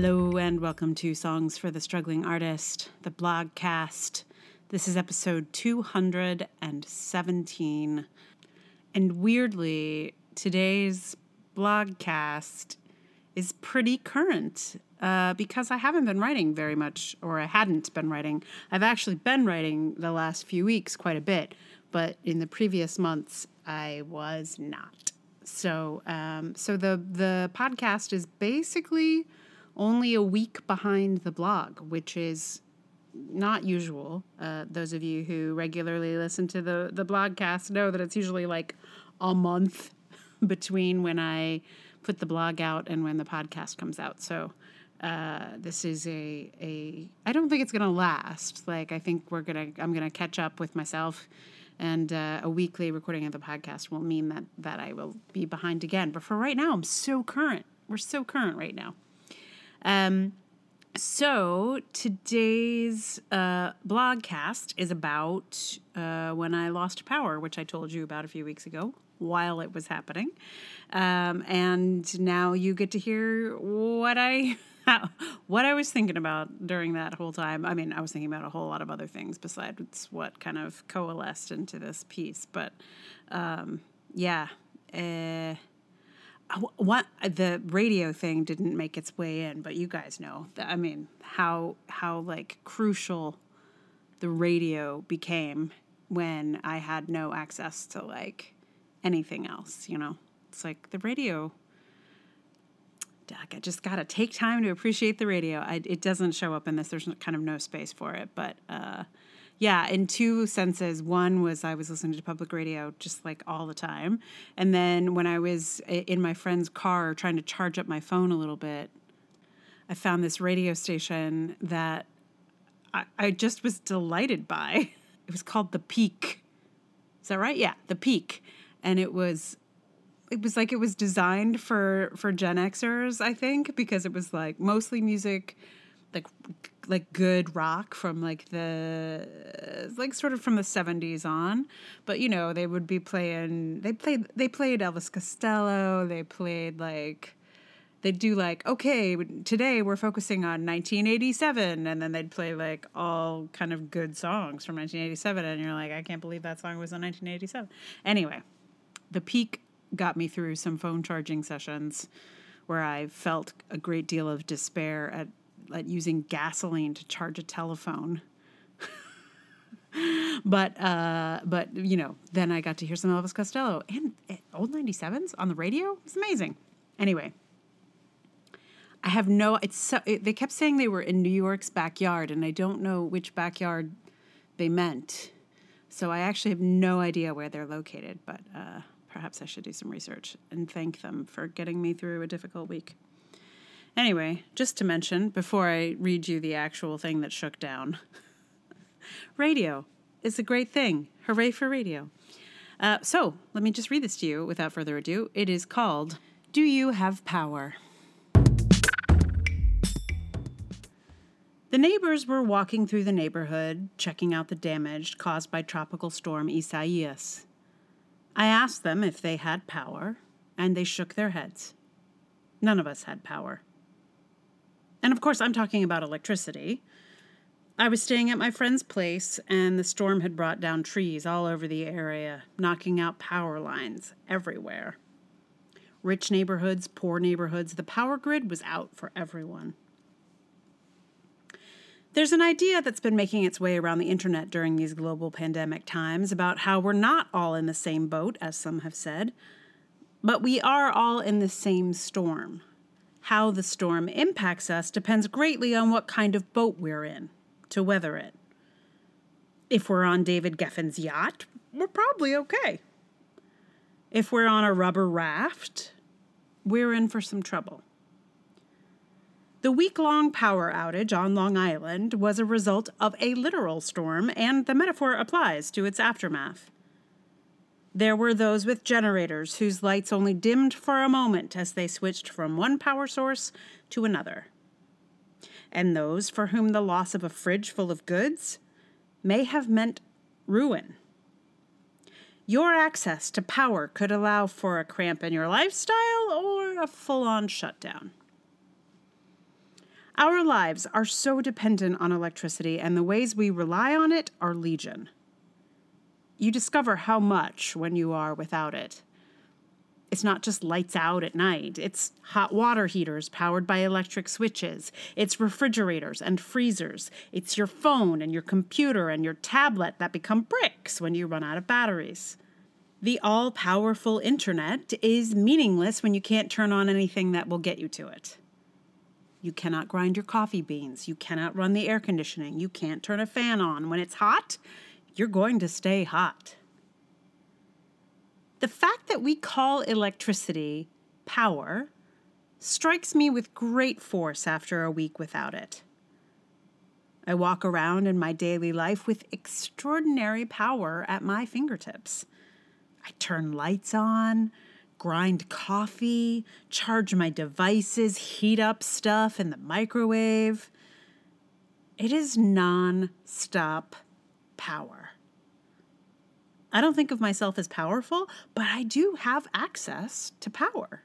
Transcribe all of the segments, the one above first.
Hello and welcome to Songs for the Struggling Artist, the blogcast. This is episode 217. And weirdly, today's blogcast is pretty current uh, because I haven't been writing very much, or I hadn't been writing. I've actually been writing the last few weeks quite a bit, but in the previous months, I was not. So, um, so the the podcast is basically only a week behind the blog, which is not usual. Uh, those of you who regularly listen to the the blogcast know that it's usually like a month between when I put the blog out and when the podcast comes out. So uh, this is a a I don't think it's gonna last. Like I think we're gonna I'm gonna catch up with myself. And uh, a weekly recording of the podcast will mean that that I will be behind again. But for right now, I'm so current. We're so current right now. Um, so today's uh, blogcast is about uh, when I lost power, which I told you about a few weeks ago while it was happening, um, and now you get to hear what I what I was thinking about during that whole time. I mean, I was thinking about a whole lot of other things besides what kind of coalesced into this piece, but um, yeah. Uh, what the radio thing didn't make its way in, but you guys know. I mean, how how like crucial the radio became when I had no access to like anything else. You know, it's like the radio. Duck, I just gotta take time to appreciate the radio. I, it doesn't show up in this. There's kind of no space for it, but uh, yeah, in two senses. One was I was listening to public radio just like all the time. And then when I was in my friend's car trying to charge up my phone a little bit, I found this radio station that I, I just was delighted by. It was called The Peak. Is that right? Yeah, The Peak. And it was it was like it was designed for for Gen Xers, I think, because it was like mostly music like like good rock from like the like sort of from the 70s on. But you know they would be playing they played they played Elvis Costello they played like they'd do like okay today we're focusing on 1987 and then they'd play like all kind of good songs from 1987 and you're like I can't believe that song was in 1987 anyway the peak got me through some phone charging sessions where I felt a great deal of despair at at using gasoline to charge a telephone. but uh, but you know, then I got to hear some Elvis Costello and uh, old 97s on the radio. It's amazing. Anyway, I have no. It's so, it, they kept saying they were in New York's backyard, and I don't know which backyard they meant. So I actually have no idea where they're located, but uh, perhaps I should do some research and thank them for getting me through a difficult week. Anyway, just to mention before I read you the actual thing that shook down radio is a great thing. Hooray for radio. Uh, so, let me just read this to you without further ado. It is called Do You Have Power? The neighbors were walking through the neighborhood, checking out the damage caused by Tropical Storm Isaias. I asked them if they had power, and they shook their heads. None of us had power. And of course, I'm talking about electricity. I was staying at my friend's place, and the storm had brought down trees all over the area, knocking out power lines everywhere. Rich neighborhoods, poor neighborhoods, the power grid was out for everyone. There's an idea that's been making its way around the internet during these global pandemic times about how we're not all in the same boat, as some have said, but we are all in the same storm. How the storm impacts us depends greatly on what kind of boat we're in to weather it. If we're on David Geffen's yacht, we're probably okay. If we're on a rubber raft, we're in for some trouble. The week long power outage on Long Island was a result of a literal storm, and the metaphor applies to its aftermath. There were those with generators whose lights only dimmed for a moment as they switched from one power source to another. And those for whom the loss of a fridge full of goods may have meant ruin. Your access to power could allow for a cramp in your lifestyle or a full on shutdown. Our lives are so dependent on electricity, and the ways we rely on it are legion. You discover how much when you are without it. It's not just lights out at night. It's hot water heaters powered by electric switches. It's refrigerators and freezers. It's your phone and your computer and your tablet that become bricks when you run out of batteries. The all powerful internet is meaningless when you can't turn on anything that will get you to it. You cannot grind your coffee beans. You cannot run the air conditioning. You can't turn a fan on. When it's hot, you're going to stay hot. The fact that we call electricity power strikes me with great force after a week without it. I walk around in my daily life with extraordinary power at my fingertips. I turn lights on, grind coffee, charge my devices, heat up stuff in the microwave. It is non stop power. I don't think of myself as powerful, but I do have access to power.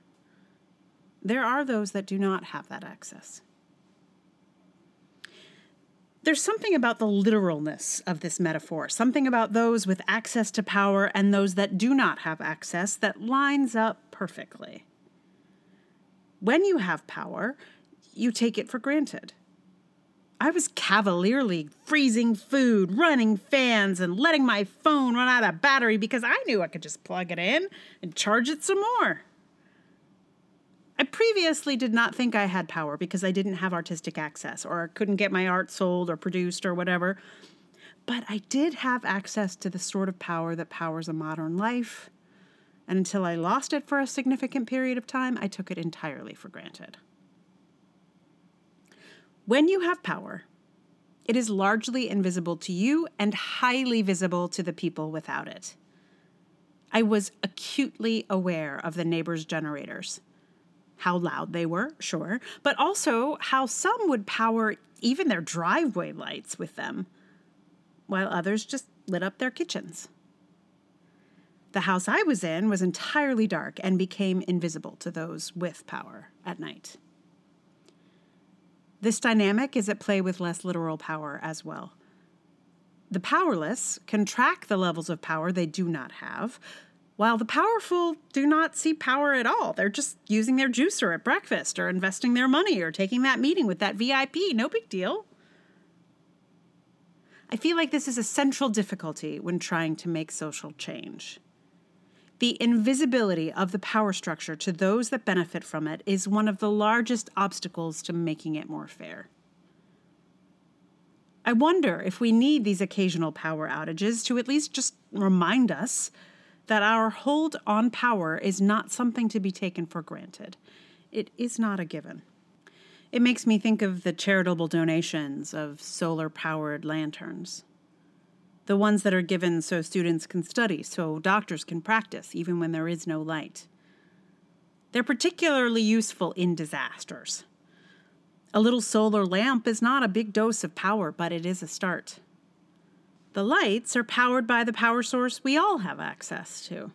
There are those that do not have that access. There's something about the literalness of this metaphor, something about those with access to power and those that do not have access that lines up perfectly. When you have power, you take it for granted. I was cavalierly freezing food, running fans, and letting my phone run out of battery because I knew I could just plug it in and charge it some more. I previously did not think I had power because I didn't have artistic access or couldn't get my art sold or produced or whatever. But I did have access to the sort of power that powers a modern life. And until I lost it for a significant period of time, I took it entirely for granted. When you have power, it is largely invisible to you and highly visible to the people without it. I was acutely aware of the neighbors' generators how loud they were, sure, but also how some would power even their driveway lights with them, while others just lit up their kitchens. The house I was in was entirely dark and became invisible to those with power at night. This dynamic is at play with less literal power as well. The powerless can track the levels of power they do not have, while the powerful do not see power at all. They're just using their juicer at breakfast or investing their money or taking that meeting with that VIP. No big deal. I feel like this is a central difficulty when trying to make social change. The invisibility of the power structure to those that benefit from it is one of the largest obstacles to making it more fair. I wonder if we need these occasional power outages to at least just remind us that our hold on power is not something to be taken for granted. It is not a given. It makes me think of the charitable donations of solar powered lanterns. The ones that are given so students can study, so doctors can practice, even when there is no light. They're particularly useful in disasters. A little solar lamp is not a big dose of power, but it is a start. The lights are powered by the power source we all have access to.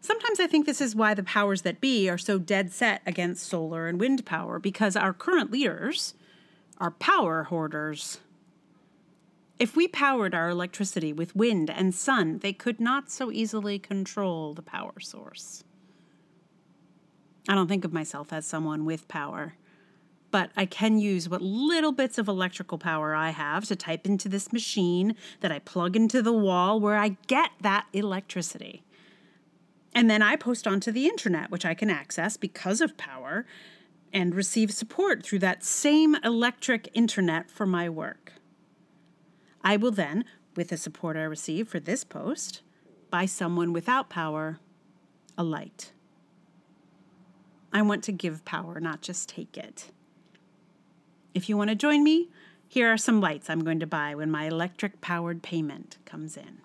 Sometimes I think this is why the powers that be are so dead set against solar and wind power, because our current leaders are power hoarders. If we powered our electricity with wind and sun, they could not so easily control the power source. I don't think of myself as someone with power but I can use what little bits of electrical power I have to type into this machine that I plug into the wall where I get that electricity. And then I post onto the internet, which I can access because of power and receive support through that same electric internet for my work. I will then, with the support I receive for this post, buy someone without power a light. I want to give power, not just take it. If you want to join me, here are some lights I'm going to buy when my electric powered payment comes in.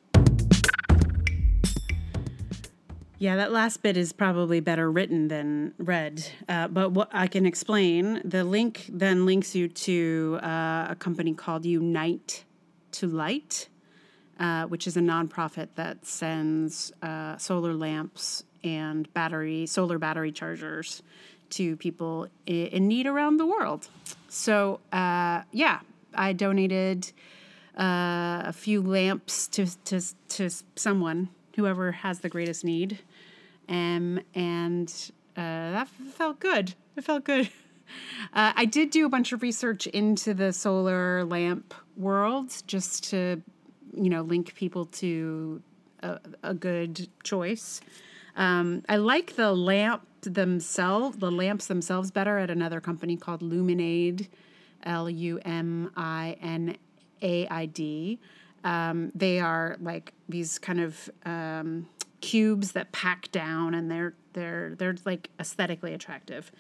Yeah, that last bit is probably better written than read, uh, but what I can explain the link then links you to uh, a company called Unite to Light, uh, which is a nonprofit that sends uh, solar lamps and battery solar battery chargers to people in need around the world. So uh, yeah, I donated uh, a few lamps to to to someone, whoever has the greatest need, um, and uh, that felt good. It felt good. Uh, I did do a bunch of research into the solar lamp world just to, you know, link people to a, a good choice. Um, I like the lamp themselves, the lamps themselves better at another company called LuminAID, L U M I N A I D. Um, they are like these kind of um, cubes that pack down, and they're they're they're like aesthetically attractive.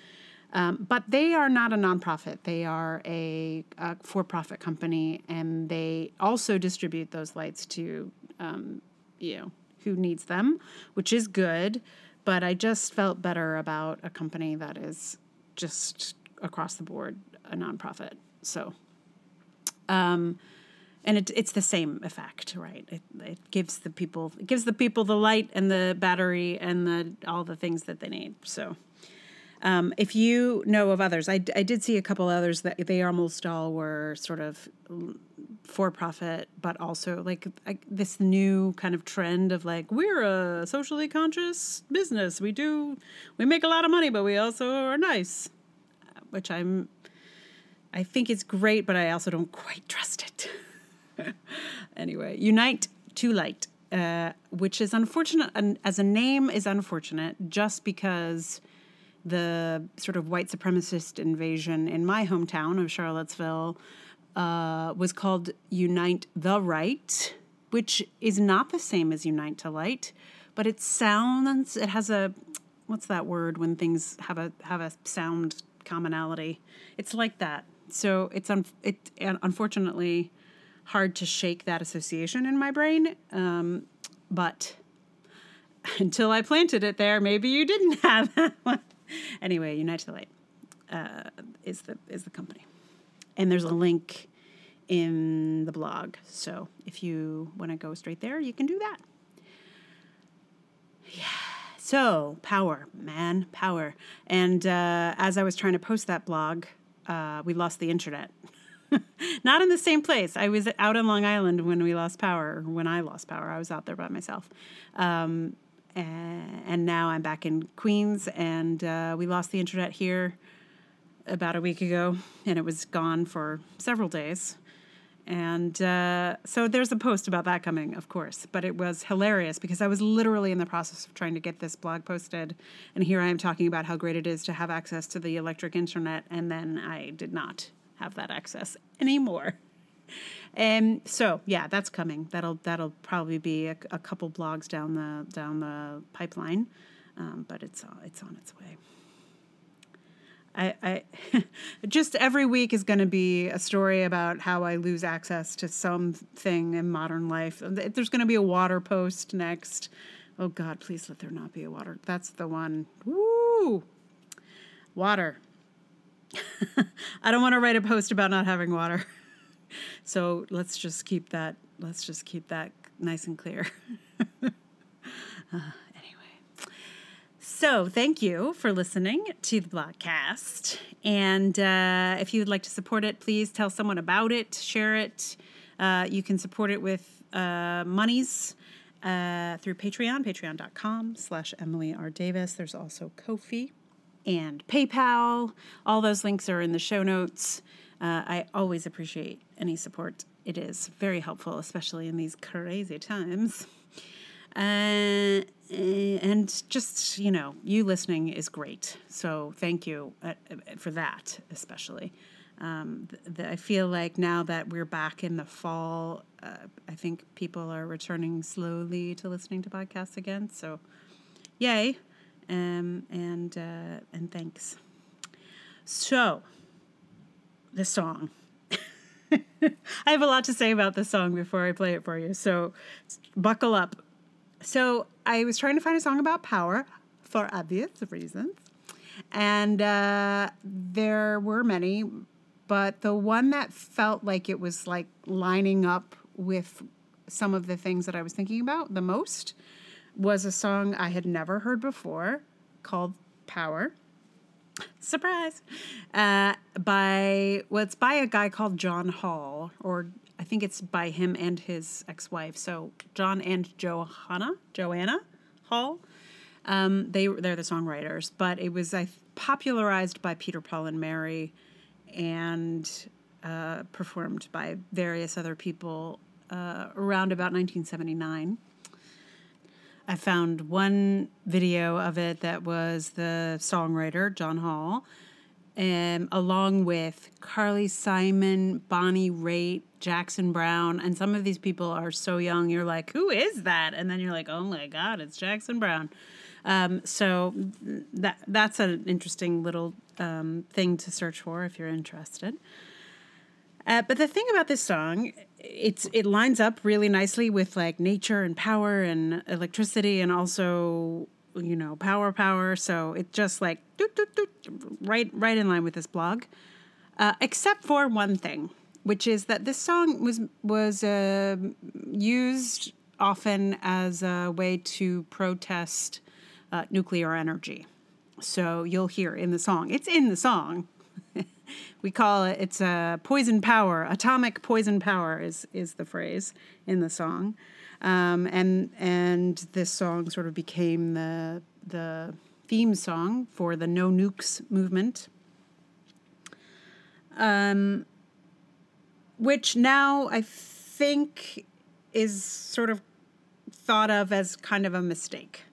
Um, but they are not a nonprofit. They are a, a for-profit company, and they also distribute those lights to um, you know who needs them, which is good. But I just felt better about a company that is just across the board a nonprofit. So, um, and it, it's the same effect, right? It, it gives the people it gives the people the light and the battery and the all the things that they need. So. Um, if you know of others, I, I did see a couple others that they almost all were sort of for profit, but also like, this new kind of trend of like we're a socially conscious business. We do we make a lot of money, but we also are nice, which I'm I think it's great, but I also don't quite trust it. anyway, Unite to Light, uh, which is unfortunate and as a name is unfortunate just because the sort of white supremacist invasion in my hometown of Charlottesville uh, was called Unite the Right, which is not the same as Unite to Light, but it sounds it has a what's that word when things have a have a sound commonality. It's like that. So it's un, it unfortunately hard to shake that association in my brain. Um, but until I planted it there, maybe you didn't have that one. anyway, Unite the Light uh, is the is the company, and there's a link in the blog. So if you want to go straight there, you can do that. Yeah. So power, man, power. And uh, as I was trying to post that blog, uh, we lost the internet. Not in the same place. I was out on Long Island when we lost power. When I lost power, I was out there by myself. Um, and now I'm back in Queens, and uh, we lost the internet here about a week ago, and it was gone for several days. And uh, so there's a post about that coming, of course, but it was hilarious because I was literally in the process of trying to get this blog posted, and here I am talking about how great it is to have access to the electric internet, and then I did not have that access anymore. And so, yeah, that's coming. That'll that'll probably be a, a couple blogs down the down the pipeline, um, but it's uh, it's on its way. I, I just every week is going to be a story about how I lose access to something in modern life. There's going to be a water post next. Oh God, please let there not be a water. That's the one. Woo! Water. I don't want to write a post about not having water. so let's just keep that let's just keep that nice and clear. uh, anyway, so thank you for listening to the blogcast, and uh, if you would like to support it, please tell someone about it, share it. Uh, you can support it with uh, monies. Uh, through Patreon, patreon.com slash Emily R. Davis. There's also Ko-fi and PayPal. All those links are in the show notes. Uh, I always appreciate any support. It is very helpful, especially in these crazy times. Uh, and just, you know, you listening is great. So thank you uh, for that, especially. Um, I feel like now that we're back in the fall, uh, I think people are returning slowly to listening to podcasts again. So, yay, um, and uh, and thanks. So, the song. I have a lot to say about this song before I play it for you, so buckle up. So, I was trying to find a song about power for obvious reasons, and uh, there were many, but the one that felt like it was like lining up with some of the things that I was thinking about the most was a song I had never heard before called Power. Surprise! Uh, by well, it's by a guy called John Hall, or I think it's by him and his ex-wife. So John and Johanna, Joanna Hall. Um, they they're the songwriters, but it was I popularized by Peter Paul and Mary, and uh, performed by various other people uh, around about 1979. I found one video of it that was the songwriter, John Hall, um, along with Carly Simon, Bonnie Raitt, Jackson Browne. And some of these people are so young, you're like, who is that? And then you're like, oh my God, it's Jackson Browne. Um, so that that's an interesting little um, thing to search for if you're interested. Uh, but the thing about this song, it's it lines up really nicely with like nature and power and electricity and also you know power power. So it just like doot, doot, doot, right right in line with this blog, uh, except for one thing, which is that this song was was uh, used often as a way to protest uh, nuclear energy. So you'll hear in the song, it's in the song, we call it it's a poison power atomic poison power is is the phrase in the song. Um, and and this song sort of became the the theme song for the no nukes movement. Um, which now i think is sort of thought of as kind of a mistake.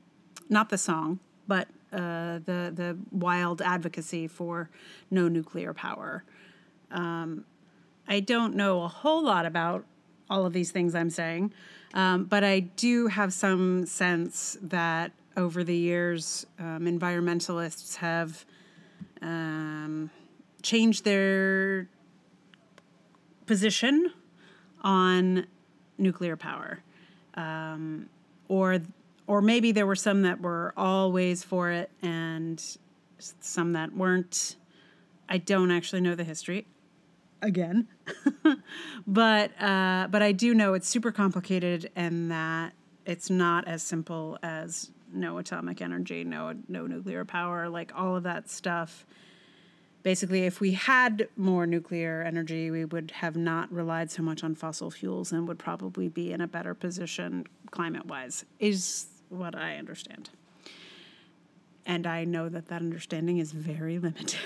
Not the song but uh, the the wild advocacy for no nuclear power. Um, I don't know a whole lot about all of these things I'm saying, um, but I do have some sense that over the years, um, environmentalists have um, changed their position on nuclear power, um, or or maybe there were some that were always for it and some that weren't. I don't actually know the history again. but uh, but I do know it's super complicated and that it's not as simple as no atomic energy, no no nuclear power, like all of that stuff. Basically, if we had more nuclear energy, we would have not relied so much on fossil fuels and would probably be in a better position climate wise. Is what I understand. And I know that that understanding is very limited.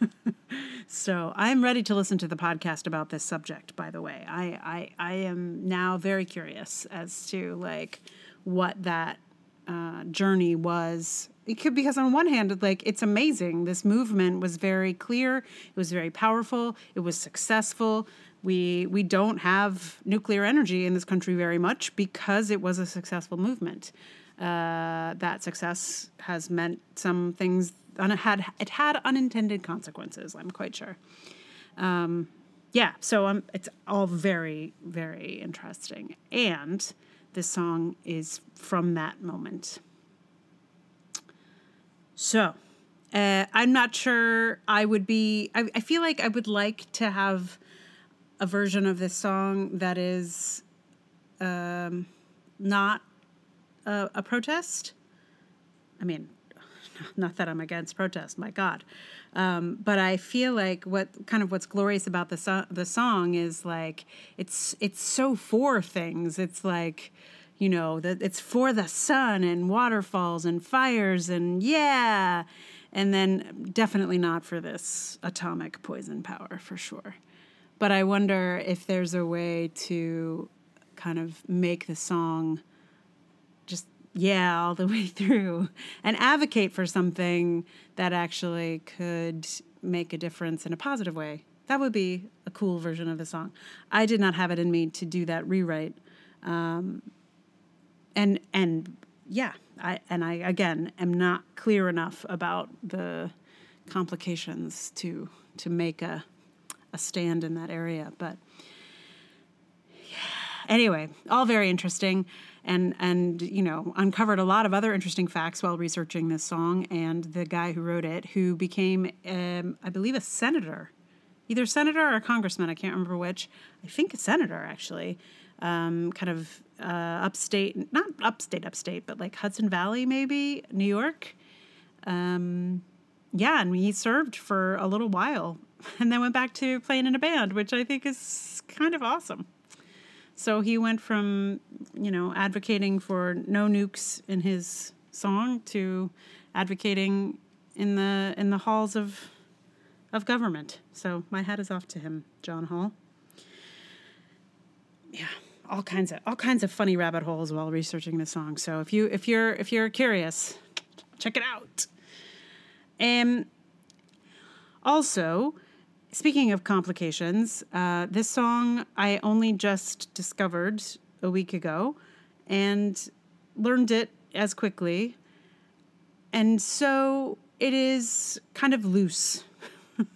so I'm ready to listen to the podcast about this subject, by the way. I, I, I am now very curious as to like what that uh, journey was. It could because on one hand, like it's amazing. This movement was very clear. It was very powerful. It was successful. We we don't have nuclear energy in this country very much because it was a successful movement uh, that success has meant some things un- had it had unintended consequences. I'm quite sure. Um, yeah, so um, it's all very very interesting, and this song is from that moment. So, uh, I'm not sure I would be. I, I feel like I would like to have a version of this song that is um, not a, a protest. I mean, not that I'm against protest, my God. Um, but I feel like what kind of what's glorious about the so- the song is like it's it's so for things. It's like you know that it's for the sun and waterfalls and fires and yeah, and then definitely not for this atomic poison power for sure. But I wonder if there's a way to kind of make the song yeah, all the way through and advocate for something that actually could make a difference in a positive way. That would be a cool version of the song. I did not have it in me to do that rewrite. Um, and and yeah, I and I again am not clear enough about the complications to to make a a stand in that area, but yeah. Anyway, all very interesting and and you know uncovered a lot of other interesting facts while researching this song and the guy who wrote it who became um, i believe a senator either senator or congressman i can't remember which i think a senator actually um, kind of uh, upstate, not upstate, upstate, but like Hudson Valley, maybe New York. Um, yeah, and he served for a little while, and then went back to playing in a band, which I think is kind of awesome. So he went from, you know, advocating for no nukes in his song to advocating in the in the halls of of government. So my hat is off to him, John Hall. Yeah, all kinds of all kinds of funny rabbit holes while researching the song. So if you if you're if you're curious, check it out. And also, Speaking of complications, uh, this song I only just discovered a week ago and learned it as quickly. And so it is kind of loose.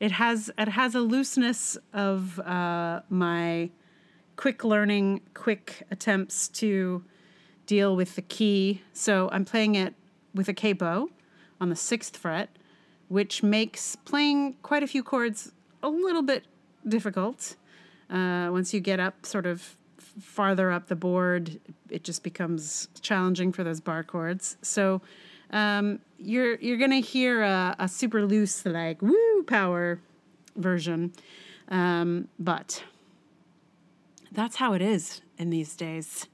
it has it has a looseness of uh, my quick learning, quick attempts to deal with the key. So I'm playing it with a capo on the sixth fret which makes playing quite a few chords a little bit difficult. Uh, once you get up sort of farther up the board, it just becomes challenging for those bar chords. So um, you're you're gonna hear a, a, super loose like woo power version, um, but that's how it is in these days.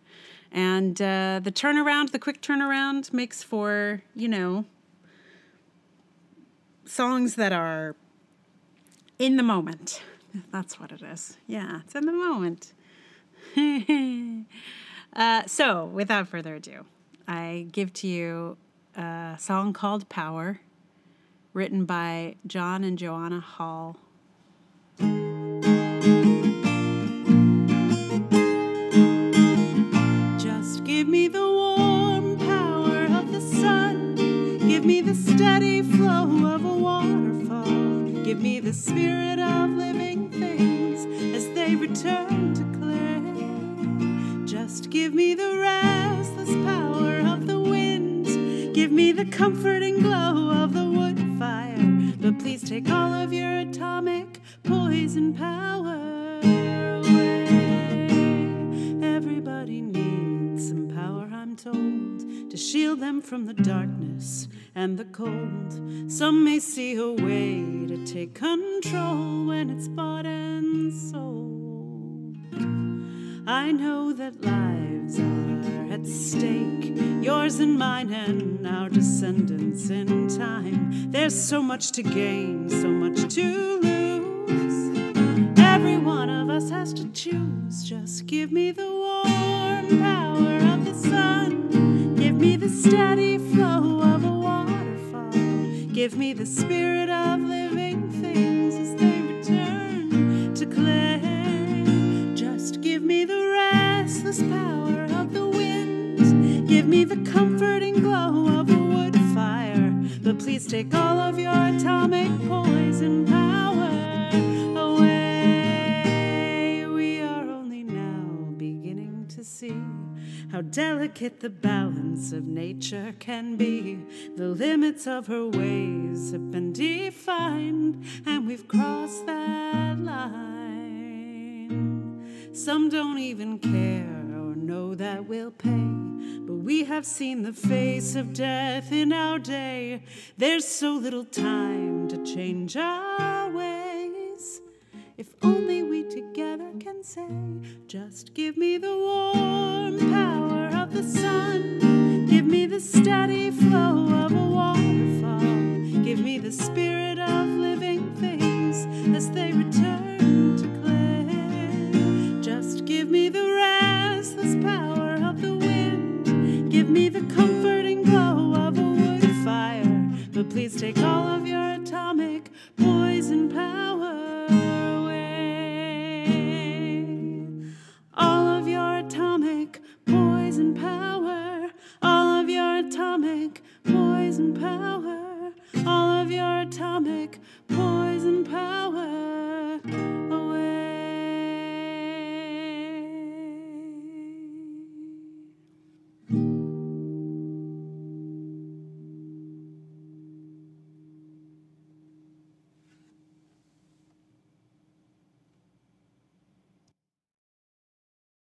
And uh, the turnaround, the quick turnaround, makes for you know songs that are in the moment. That's what it is. Yeah, it's in the moment. uh, so, without further ado, I give to you a song called Power, written by John and Joanna Hall. Steady flow of a waterfall. Give me the spirit of living things as they return to clay. Just give me the restless power of the wind. Give me the comforting glow of the wood fire. But please take all of your atomic poison power away. Everybody needs some power, I'm told, to shield them from the darkness and the cold. Some may see a way to take control when it's bought and sold. I know that lives are at stake, yours and mine, and our descendants in time. There's so much to gain, so much to lose. Every one of us has to choose. Just give me the warm power the steady flow of a waterfall. Give me the spirit of living things as they return to clay. Just give me the restless power of the wind. Give me the comforting glow of a wood fire. But please take all of your atomic poison how delicate the balance of nature can be. The limits of her ways have been defined, and we've crossed that line. Some don't even care or know that we'll pay, but we have seen the face of death in our day. There's so little time to change our ways. If only we together can say, just give me the warm power of the sun. Give me the steady flow of a waterfall. Give me the spirit of living things as they return to clay. Just give me the restless power of the wind. Give me the comforting glow of a wood fire. But please take all